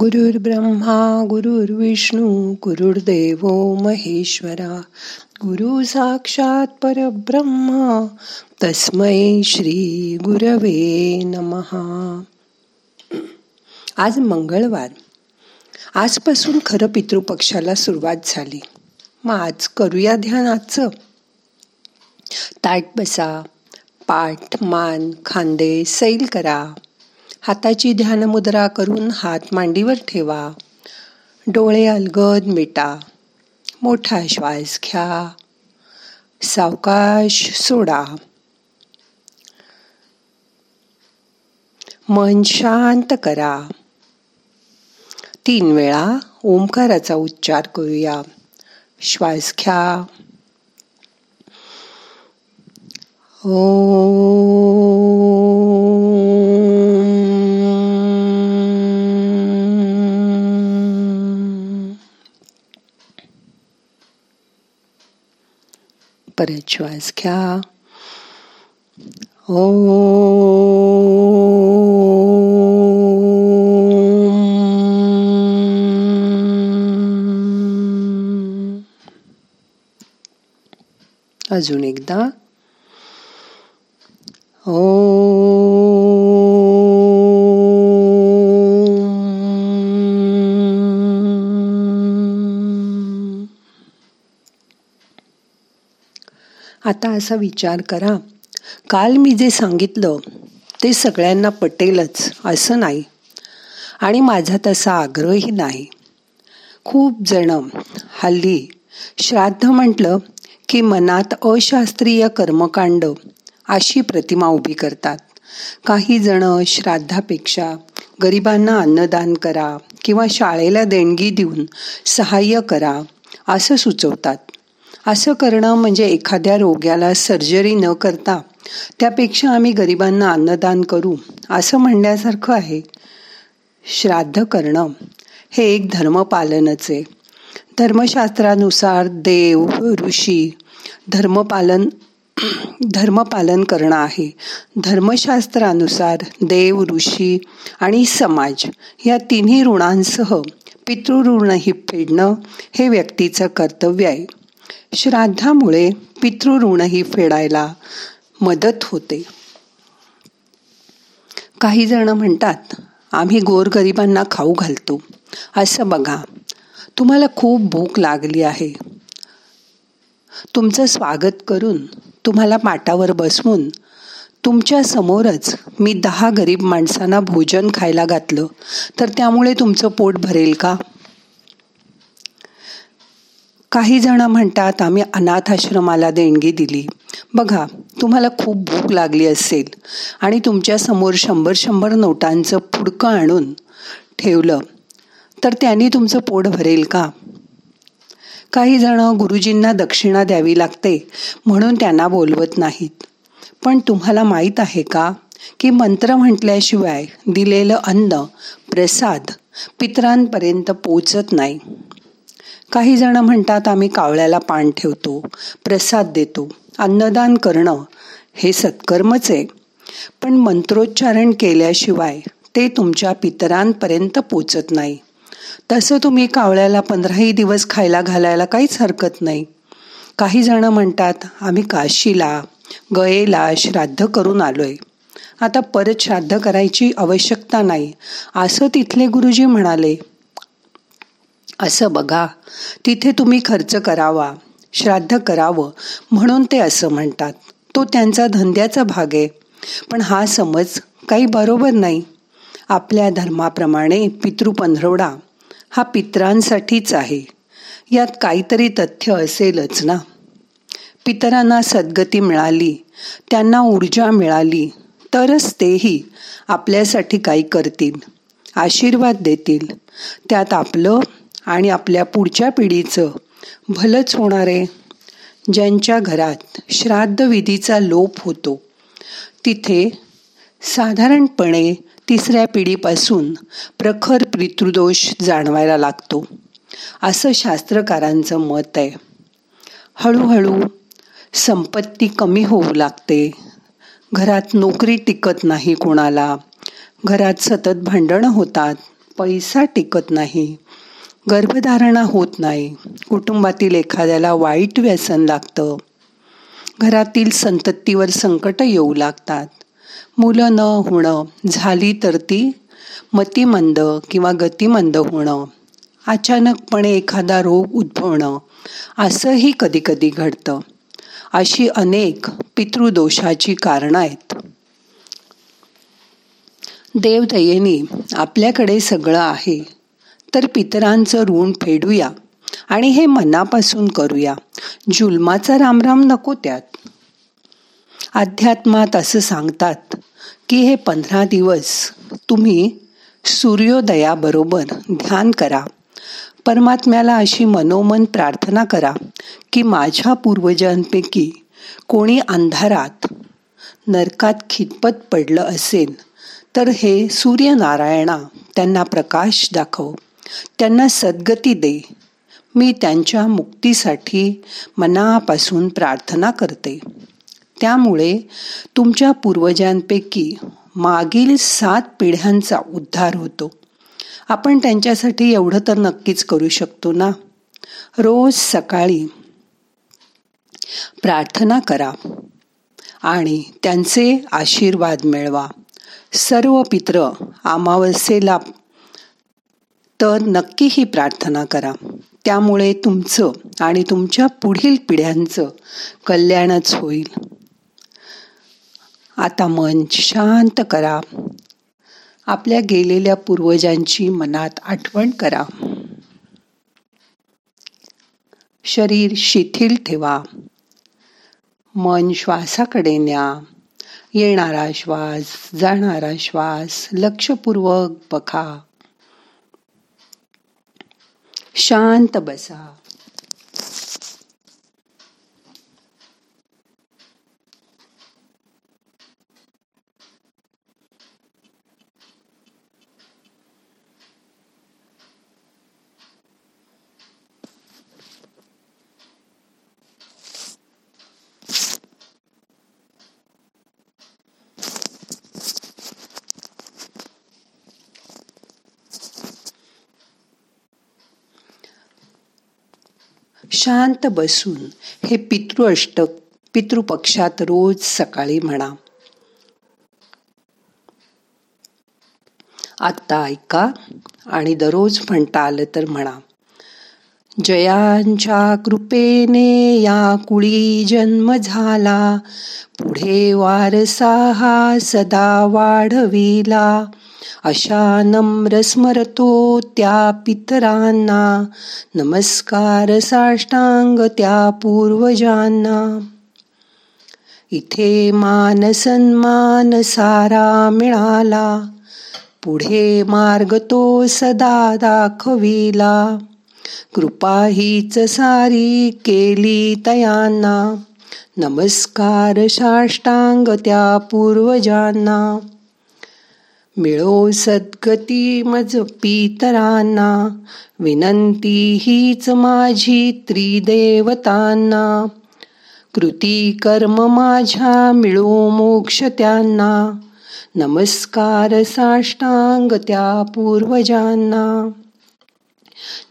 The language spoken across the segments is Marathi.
गुरुर् ब्रह्मा गुरुर्विष्णू गुरुर्देव महेश्वरा. गुरु साक्षात परब्रह्मा तस्मै श्री गुरवे नमहा आज मंगळवार. आजपासून खरं पितृपक्षाला सुरुवात झाली. मग आज करूया ध्यान आजचं ताट बसा पाठ मान खांदे सैल करा. हाताची ध्यान मुद्रा करून हात मांडीवर ठेवा. डोळे अलगद मिटा. मोठा श्वास घ्या. सावकाश सोडा. मन शांत करा. तीन वेळा ओंकाराचा उच्चार करूया. श्वास घ्या. ओ परत श्वास घ्या ओ अजून एकदा. ओ आता असा विचार करा. काल मी जे सांगितलं ते सगळ्यांना पटेलच असं नाही. आणि माझा तसा आग्रहही नाही. खूप जण हल्ली श्राद्ध म्हटलं की मनात अशास्त्रीय कर्मकांड अशी प्रतिमा उभी करतात. काही जण श्राद्धापेक्षा गरिबांना अन्नदान करा किंवा शाळेला देणगी देऊन सहाय्य करा असं सुचवतात. असं करणं म्हणजे एखाद्या रोग्याला सर्जरी न करता त्यापेक्षा आम्ही गरिबांना अन्नदान करू असं म्हणण्यासारखं आहे. श्राद्ध करणं हे एक धर्मपालनच आहे. धर्मशास्त्रानुसार देव ऋषी धर्मपालन धर्मपालन करणं आहे. धर्मशास्त्रानुसार देव ऋषी आणि समाज या तिन्ही ऋणांसह पितृऋणही फेडणं हे व्यक्तीचं कर्तव्य आहे. श्राद्धामुळे पितृऋणही फेडायला मदत होते. काही जण म्हणतात आम्ही गोरगरिबांना खाऊ घालतो. असं बघा तुम्हाला खूप भूक लागली आहे. तुमचं स्वागत करून तुम्हाला पाटावर बसवून तुमच्या समोरच मी दहा गरीब माणसांना भोजन खायला घातलं तर त्यामुळे तुमचं पोट भरेल का? काही जण म्हणतात आम्ही अनाथ आश्रमाला देणगी दिली. बघा तुम्हाला खूप भूक लागली असेल आणि तुमच्यासमोर शंभर शंभर नोटांचं पुडकं आणून ठेवलं तर त्यांनी तुमचं पोट भरेल का? काही जण गुरुजींना दक्षिणा द्यावी लागते म्हणून त्यांना बोलवत नाहीत. पण तुम्हाला माहीत आहे का की मंत्र म्हटल्याशिवाय दिलेलं अन्न प्रसाद पितरांपर्यंत पोचत नाही? काही जण म्हणतात आम्ही कावळ्याला पान ठेवतो प्रसाद देतो अन्नदान करणं हे सत्कर्मच आहे. पण मंत्रोच्चारण केल्याशिवाय ते तुमच्या पितरांपर्यंत पोचत नाही. तसं तुम्ही कावळ्याला पंधराही दिवस खायला घालायला काहीच हरकत नाही. काही जण म्हणतात आम्ही काशीला गयेला श्राद्ध करून आलोय. आता परत श्राद्ध करायची आवश्यकता नाही. असं तिथले गुरुजी म्हणाले. असं बघा. तिथे तुम्ही खर्च करावा श्राद्ध करावं म्हणून ते असं म्हणतात. तो त्यांचा धंद्याचा भाग आहे. पण हा समज काही बरोबर नाही. आपल्या धर्माप्रमाणे पितृपंधरवडा हा पितरांसाठीच आहे. यात काहीतरी तथ्य असेलच ना? पितरांना सद्गती मिळाली त्यांना ऊर्जा मिळाली तरच तेही आपल्यासाठी काही करतील आशीर्वाद देतील. त्यात आपलं आणि आपल्या पुढच्या पिढीचं भलंच होणार आहे. ज्यांच्या घरात श्राद्धविधीचा लोप होतो तिथे साधारणपणे तिसऱ्या पिढीपासून प्रखर पितृदोष जाणवायला लागतो असं शास्त्रकारांचं मत आहे. हळूहळू संपत्ती कमी होऊ लागते. घरात नोकरी टिकत नाही कोणाला. घरात सतत भांडणं होतात. पैसा टिकत नाही. गर्भधारणा होत नाही. कुटुंबातील एखाद्याला वाईट व्यसन लागतं. घरातील संततीवर संकट येऊ लागतात. मुलं न होणं झाली तर ती मतिमंद किंवा गतिमंद होणं अचानकपणे एखादा रोग उद्भवणं असंही कधीकधी घडतं. अशी अनेक पितृदोषाची कारणं आहेत. देवदयेने आपल्याकडे सगळं आहे. तर पितरांचं ऋण फेडूया आणि हे मनापासून करूया. जुलमाचा रामराम नको त्यात. अध्यात्मात असं सांगतात की हे पंधरा दिवस तुम्ही सूर्योदयाबरोबर ध्यान करा. परमात्म्याला अशी मनोमन प्रार्थना करा की माझ्या पूर्वजांपैकी कोणी अंधारात नरकात खितपत पडलं असेल तर हे सूर्यनारायणा त्यांना प्रकाश दाखव. त्यांना सद्गती दे. मी त्यांच्या मुक्तीसाठी मनापासून प्रार्थना करते. त्यामुळे तुमच्या पूर्वजांपैकी मागील सात पिढ्यांचा उद्धार होतो. आपण त्यांच्यासाठी एवढं तर नक्कीच करू शकतो ना? रोज सकाळी प्रार्थना करा आणि त्यांचे आशीर्वाद मिळवा. सर्व पित्र अमावस्येला तर नक्की ही प्रार्थना करा. त्यामुळे तुमचं आणि तुमच्या पुढील पिढ्यांचं कल्याणच होईल. आता मन शांत करा. आपल्या गेलेल्या पूर्वजांची मनात आठवण करा. शरीर शिथिल ठेवा. मन श्वासाकडे न्या. येणारा श्वास जाणारा श्वास लक्षपूर्वक बघा. शांत बसा. शांत बसून हे पितृअष्टक पितृपक्षात रोज सकाळी म्हणा. आत्ता ऐका आणि दररोज म्हणता आलं तर म्हणा. जयांच्या कृपेने या कुळी जन्म झाला पुढे वारसा हा सदा वाढविला. अशा नम्र स्मरतो त्या पितरांना नमस्कार साष्टांग त्या पूर्वजांना. इथे मान सन्मान सारा मिळाला पुढे मार्ग तो सदा दाखविला. कृपा हीच सारी केली तयांना नमस्कार साष्टांग त्या पूर्वजांना. मिळो सद्गती मज पितरांना. विनंती हीच माझी त्रिदेवतांना. कृती कर्म माझ्या मिळो मोक्ष त्यांना. नमस्कार साष्टांग त्या पूर्वजांना.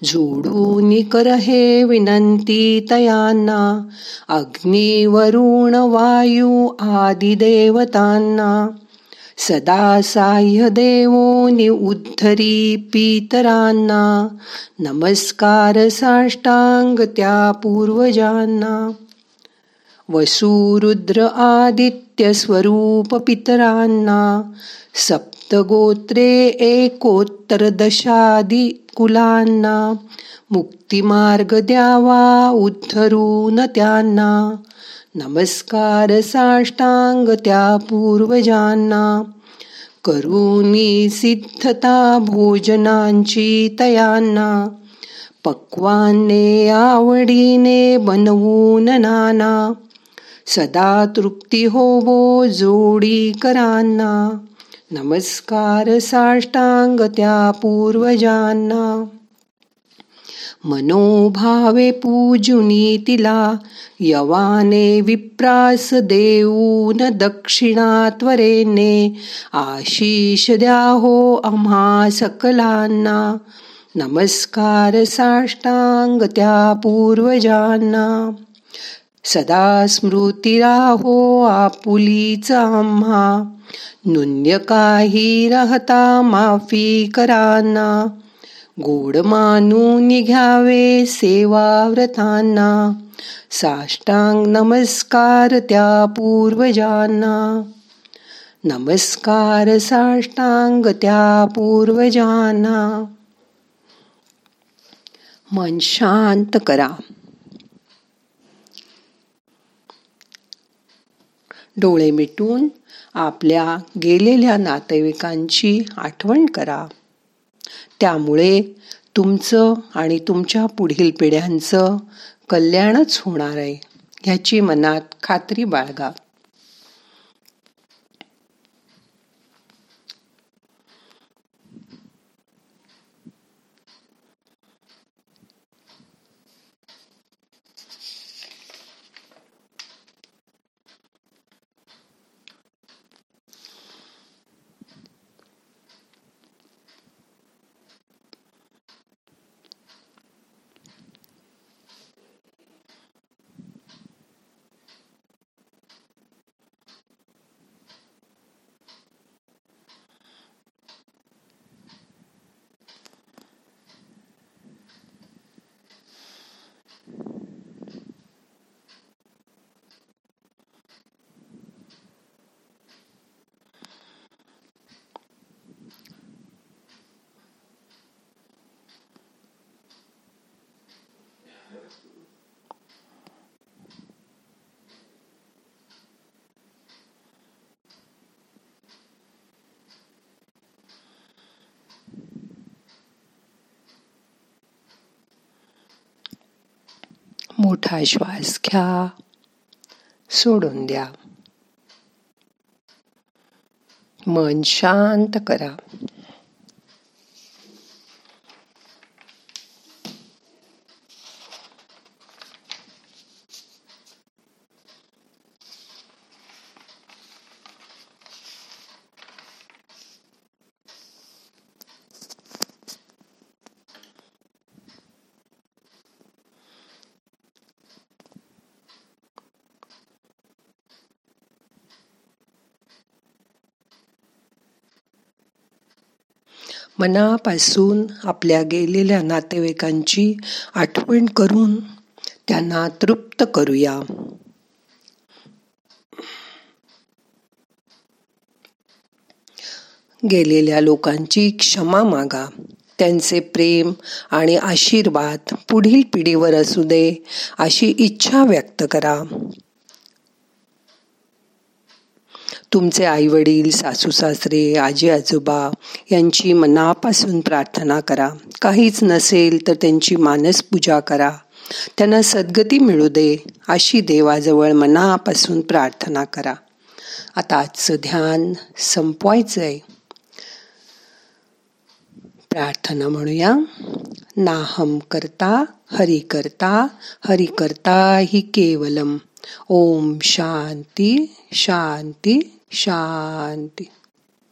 जोडून कर हे विनंती तयांना. अग्नी वरुण वायू आदी देवतांना सदा साह्य देवोनी उद्धरी पितरांना नमस्कार साष्टांग त्या पूर्वजांना. वसुरुद्र आदित्य स्वरूप पितरांना सप्तगोत्रे एकोत्तर दशादि कुलांना मुक्तिमार्ग द्यावा उद्धरून त्यांना नमस्कार साष्टांग त्या पूर्वजांना. करूनी सिद्धता भोजनांची तयांना. पक्वाने आवडीने बनवून नाना. सदा तृप्ती होवो जोडी करांना. नमस्कार साष्टांग त्या पूर्वजांना. मनोभावे पूजुनी तिला यवाने विप्रास देऊन दक्षिणा त्वरेने आशीष द्या हो आम्हा सकलांना. नमस्कार साष्टांग त्या पूर्वजांना. सदा स्मृती राहो आपुलीच आम्हा. नुन्य काही राहता माफी कराना. गोड मानून घ्यावे सेवा व्रतांना साष्टांग नमस्कार त्या पूर्वजांना. नमस्कार साष्टांग त्या पूर्वजांना. मन शांत करा. डोळे मिटून आपल्या गेलेल्या नातेवाईकांची आठवण करा. त्यामुळे तुमचं आणि तुमच्या पुढील पिढ्यांचं कल्याणच होणार आहे ह्याची मनात खात्री बाळगा. मोठा श्वास घ्या. सोडून द्या. मन शांत करा. मनापासून आपल्या गेलेल्या नातेवाईकांची आठवण करून त्यांना तृप्त करूया. गेलेल्या लोकांची क्षमा मागा. त्यांचे प्रेम आणि आशीर्वाद पुढील पिढीवर असू दे अशी इच्छा व्यक्त करा. तुमचे आईवडील सासू सासरे आजी आजोबा यांची मनापासून प्रार्थना करा. काहीच नसेल तर त्यांची मानस पूजा करा. त्यांना सद्गती मिळू दे अशी देवाजवळ मनापासून प्रार्थना करा. आता आजचं ध्यान संपवायचं आहे प्रार्थना म्हणूया. नाहम करता हरि करता हरि करता हि केवलम. ओम शांती शांती. शांती.